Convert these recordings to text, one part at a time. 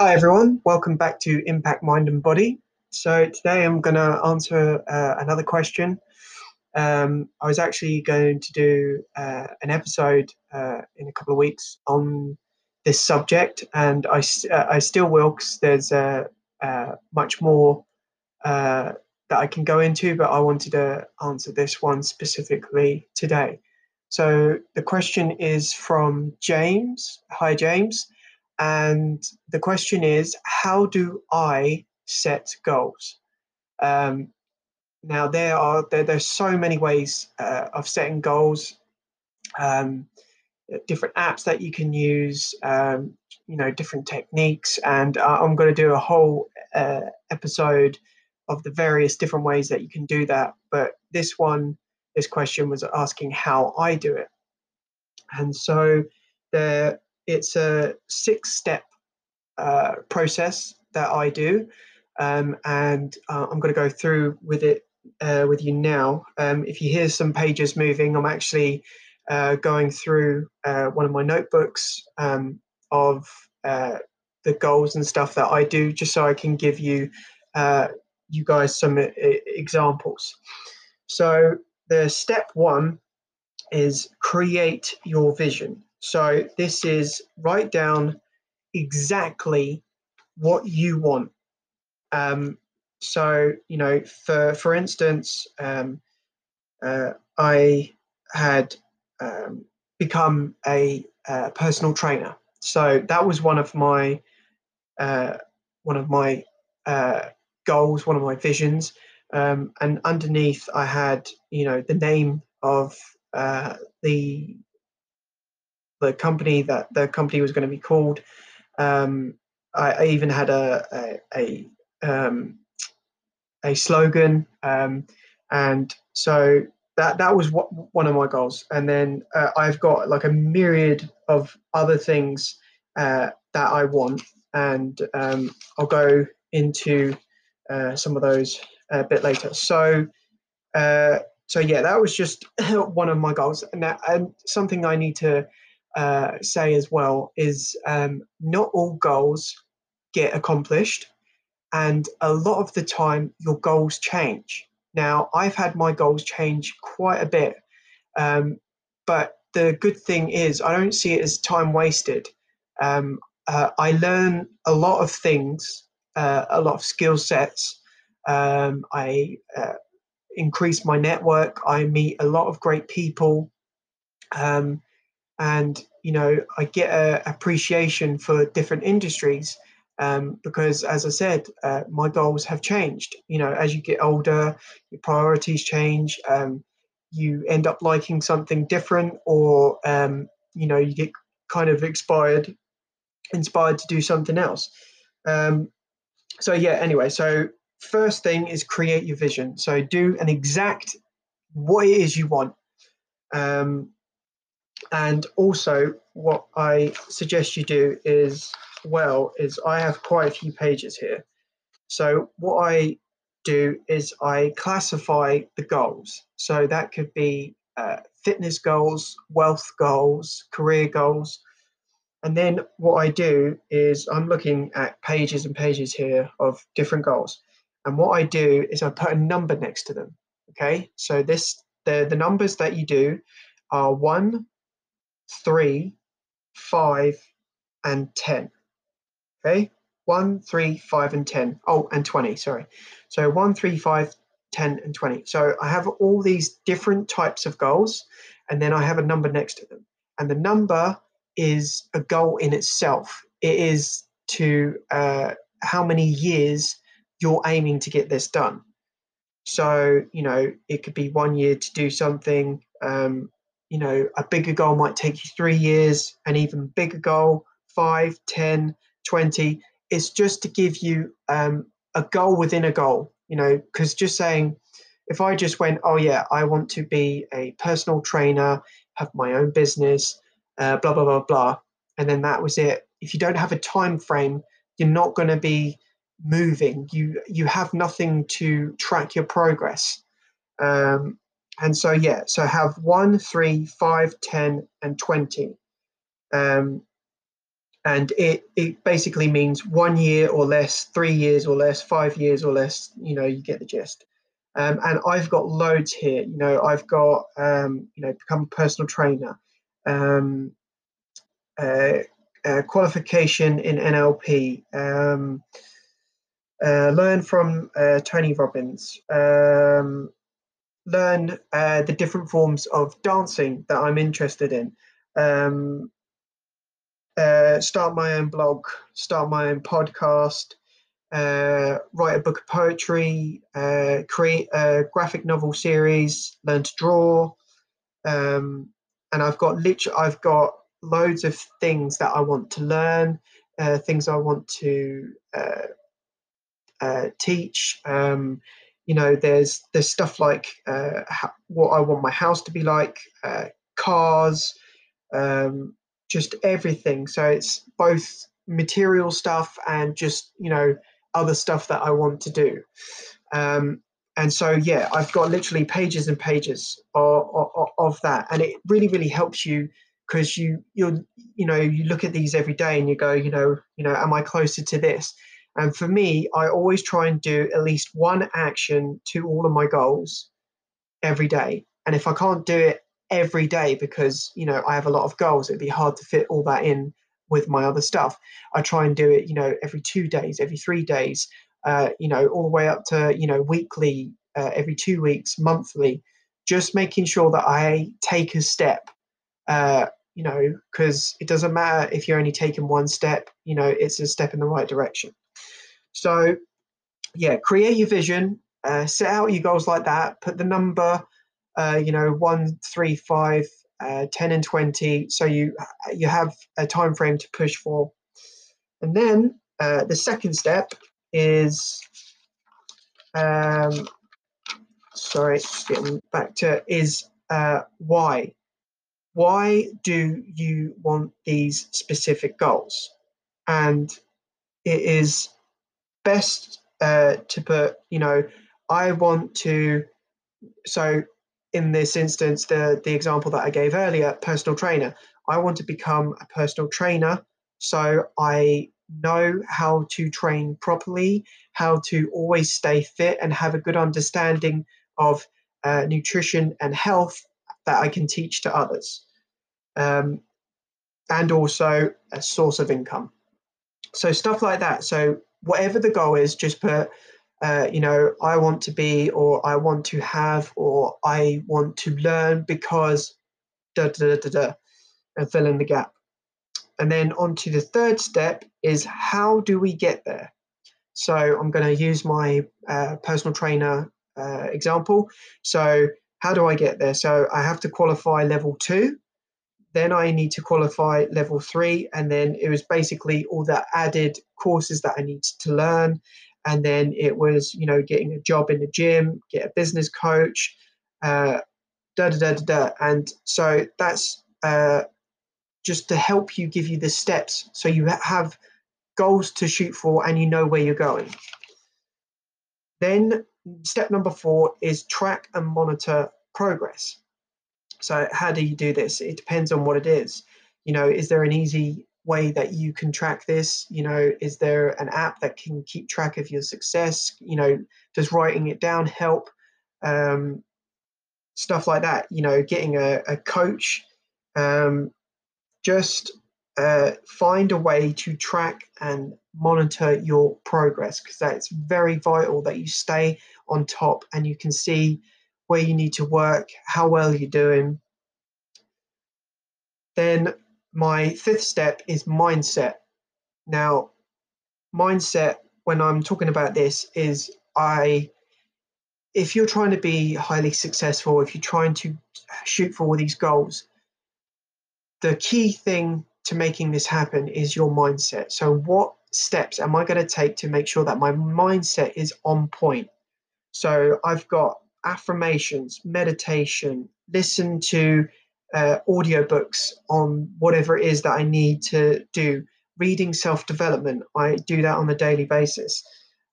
Hi everyone, welcome back to Impact Mind and Body. So today I'm going to answer uh, another question. Um, I was actually going to do uh, an episode uh, in a couple of weeks on this subject, and I, uh, I still will because there's uh, uh, much more that I can go into, but I wanted to answer this one specifically today. So the question is from James. Hi, James. And the question is, how do I set goals? Um, now there are there, there's so many ways uh, of setting goals. Um, different apps that you can use, um, you know, different techniques, and I'm going to do a whole uh, episode of the various different ways that you can do that. But this one, this question was asking how I do it, and so there it's a six step uh, process that I do. Um, and uh, I'm going to go through with it uh, with you now. Um, if you hear some pages moving, I'm actually uh, going through uh, one of my notebooks um, of uh, the goals and stuff that I do, just so I can give you you guys some examples. So the step one is create your vision. So this is write down exactly what you want. Um, so you know, for for instance, um, uh, I had um, become a, a, personal trainer. So that was one of my uh, one of my uh, goals, one of my visions. Um, and underneath, I had you know the name of uh, the the company that the company was going to be called. Um, I, I, even had a a a, um, a slogan, um, and so that that was what, one of my goals. And then uh, I've got like a myriad of other things uh, that I want, and um, I'll go into uh, some of those a bit later. So. Uh, so yeah, that was just one of my goals, and, that, and something I need to uh, say as well is um, not all goals get accomplished, and a lot of the time your goals change. Now, I've had my goals change quite a bit, um, but the good thing is I don't see it as time wasted. Um, uh, I learn a lot of things, uh, a lot of skill sets. Um, I uh, increase my network. I meet a lot of great people. Um, and you know I get appreciation for different industries um, because, as I said, uh, my goals have changed. You know, as you get older, your priorities change. Um, you end up liking something different, or um, you know, you get kind of inspired, inspired to do something else. Um, so yeah. Anyway, so first thing is create your vision. So do an exact what it is you want. Um, and also, what I suggest you do is, well, is I have quite a few pages here. So what I do is I classify the goals. So that could be uh, fitness goals, wealth goals, career goals. And then what I do is I'm looking at pages and pages here of different goals. And what I do is I put a number next to them. Okay. So this the the numbers that you do are one, three, five, and 10. Okay, one, three, five, and 10. Oh, and 20, sorry. So one, three, five, 10, and 20. So I have all these different types of goals, and then I have a number next to them. And the number is a goal in itself. It is to uh, how many years you're aiming to get this done. So, you know, it could be one year to do something, um, you know, a bigger goal might take you three years, an even bigger goal, five, 10, 20. It's just to give you um, a goal within a goal, you know, because just saying, if I just went, oh, yeah, I want to be a personal trainer, have my own business, uh, blah, blah, blah, blah, and then that was it. If you don't have a time frame, you're not going to be moving. You you have nothing to track your progress. Um, and so yeah so have 1 3 5 10 and 20 um, and it it basically means one year or less, three years or less, five years or less. You know, you get the gist. Um, and I've got loads here. You know, I've got um, you know become a personal trainer, um, uh, uh, qualification in NLP, um, uh, learn from uh, Tony Robbins, um, learn uh, the different forms of dancing that I'm interested in. Um, uh, start my own blog, start my own podcast, uh, write a book of poetry, uh, create a graphic novel series, learn to draw, um, and I've got literally I've got loads of things that I want to learn, uh, things I want to uh, teach. Um, you know, there's there's stuff like how, what I want my house to be like, cars. Um, just everything. So it's both material stuff and just you know other stuff that I want to do. Um, and so yeah, I've got literally pages and pages of, of, of that, and it really really helps you because you you're you know you look at these every day and you go you know you know am I closer to this? And for me, I always try and do at least one action to all of my goals every day. And if I can't do it every day because you know I have a lot of goals. It'd be hard to fit all that in with my other stuff. I try and do it, you know, every two days, every three days, uh, you know, all the way up to you know weekly, uh, every two weeks, monthly. Just making sure that I take a step. Uh, you know, because it doesn't matter if you're only taking one step. You know, it's a step in the right direction. So, yeah, create your vision. Uh, set out your goals like that. Put the number uh, you know, one, three, five, uh, 10 and 20. So you, you have a time frame to push for. And then uh, the second step is, um, sorry, getting back to is uh, why. Why do you want these specific goals? And it is best uh, to put, you know, I want to, so in this instance, the, the example that I gave earlier, personal trainer. I want to become a personal trainer so I know how to train properly, how to always stay fit, and have a good understanding of uh, nutrition and health that I can teach to others. Um, and also a source of income. So, stuff like that. So, whatever the goal is, just put uh, you know, I want to be, or I want to have, or I want to learn because da da da da, da and fill in the gap. And then on to the third step is how do we get there? So I'm going to use my uh, personal trainer uh, example. So how do I get there? So I have to qualify level two. Then I need to qualify level three. And then it was basically all the added courses that I needed to learn. And then it was you know getting a job in the gym get a business coach uh, da, da da da and so that's uh, just to help you give you the steps. So you have goals to shoot for and you know where you're going. Then step number four is track and monitor progress so how do you do this it depends on what it is you know is there an easy way that you can track this? You know, is there an app that can keep track of your success? You know, does writing it down help? Um, stuff like that. You know, getting a, a coach. Um, just uh, find a way to track and monitor your progress because that's very vital that you stay on top and you can see where you need to work, how well you're doing. Then my fifth step is mindset. Now, mindset, when I'm talking about this, is I, if you're trying to be highly successful, if you're trying to shoot for all these goals, the key thing to making this happen is your mindset. So, what steps am I going to take to make sure that my mindset is on point? So, I've got affirmations, meditation, listen to uh, audiobooks on whatever it is that I need to do. Reading self development, I do that on a daily basis.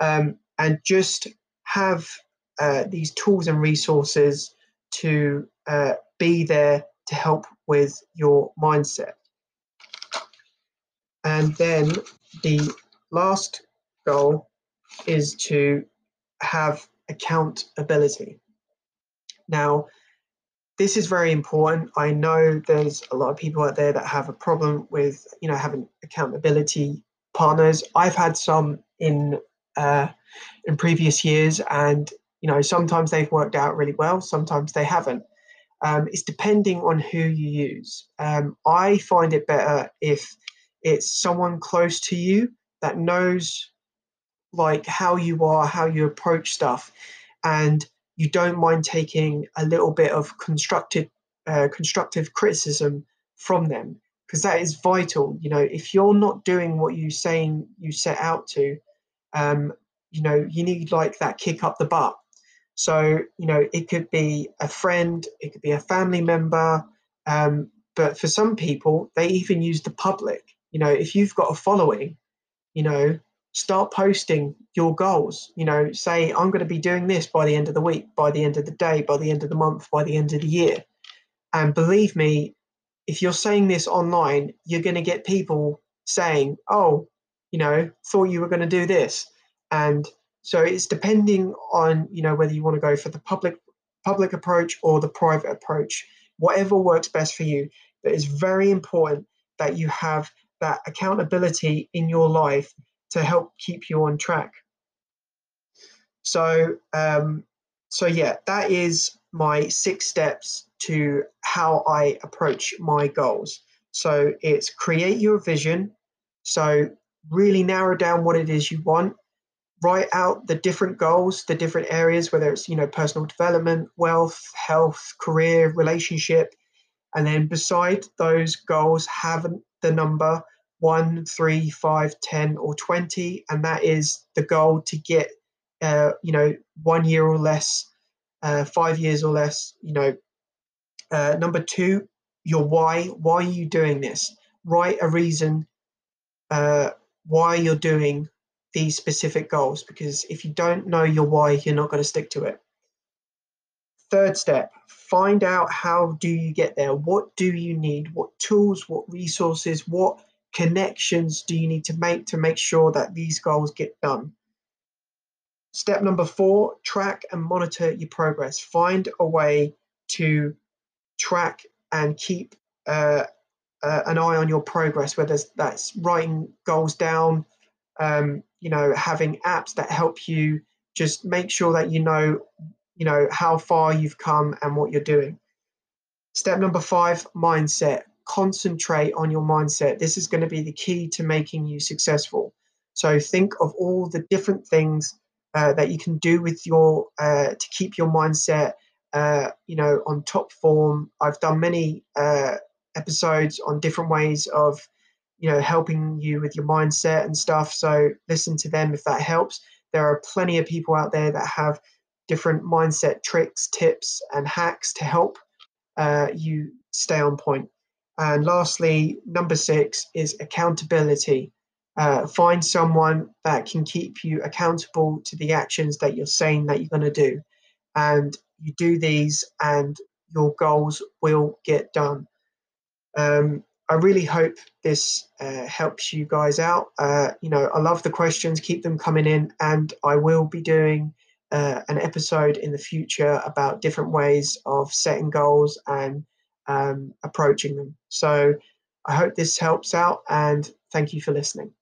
Um, and just have uh, these tools and resources to uh, be there to help with your mindset. And then the last goal is to have accountability. Now, this is very important. I know there's a lot of people out there that have a problem with, you know, having accountability partners. I've had some in uh, in previous years, and you know, sometimes they've worked out really well, sometimes they haven't. Um, it's depending on who you use. Um, I find it better if it's someone close to you that knows like how you are, how you approach stuff, and you don't mind taking a little bit of constructive uh, constructive criticism from them because that is vital. You know, if you're not doing what you saying you set out to, um, you know, you need like that kick up the butt. So, you know, it could be a friend, it could be a family member, um, but for some people, they even use the public. You know, if you've got a following, you know, start posting your goals. You know, say, I'm going to be doing this by the end of the week, by the end of the day, by the end of the month, by the end of the year. And believe me, if you're saying this online, you're going to get people saying, oh, you know, thought you were going to do this. And so it's depending on, you know, whether you want to go for the public public approach or the private approach, whatever works best for you. But it's very important that you have that accountability in your life to help keep you on track. So, um, so yeah, that is my six steps to how I approach my goals. So it's create your vision. So really narrow down what it is you want. Write out the different goals, the different areas, whether it's you know personal development, wealth, health, career, relationship, and then beside those goals, have the number one, three, five, ten, or twenty, and that is the goal to get uh, you know one year or less, uh, five years or less. You know, uh, number two, your why. Why are you doing this? Write a reason uh, why you're doing these specific goals, because if you don't know your why, you're not going to stick to it. Third step, find out how do you get there? What do you need? What tools, what resources, what connections do you need to make to make sure that these goals get done? Step number four, track and monitor your progress. Find a way to track and keep uh, uh, an eye on your progress, whether that's writing goals down, um, you know, having apps that help you just make sure that you know, you know, how far you've come and what you're doing. Step number five, mindset concentrate on your mindset. This is going to be the key to making you successful. So think of all the different things uh, that you can do with your uh, to keep your mindset, uh, you know, on top form. I've done many uh, episodes on different ways of, you know, helping you with your mindset and stuff. So listen to them if that helps. There are plenty of people out there that have different mindset tricks, tips, and hacks to help uh, you stay on point. And lastly, number six is accountability. Uh, find someone that can keep you accountable to the actions that you're saying that you're going to do. And you do these, and your goals will get done. Um, I really hope this uh, helps you guys out. Uh, you know, I love the questions, keep them coming in, and I will be doing uh, an episode in the future about different ways of setting goals and um, approaching them. So I hope this helps out and thank you for listening.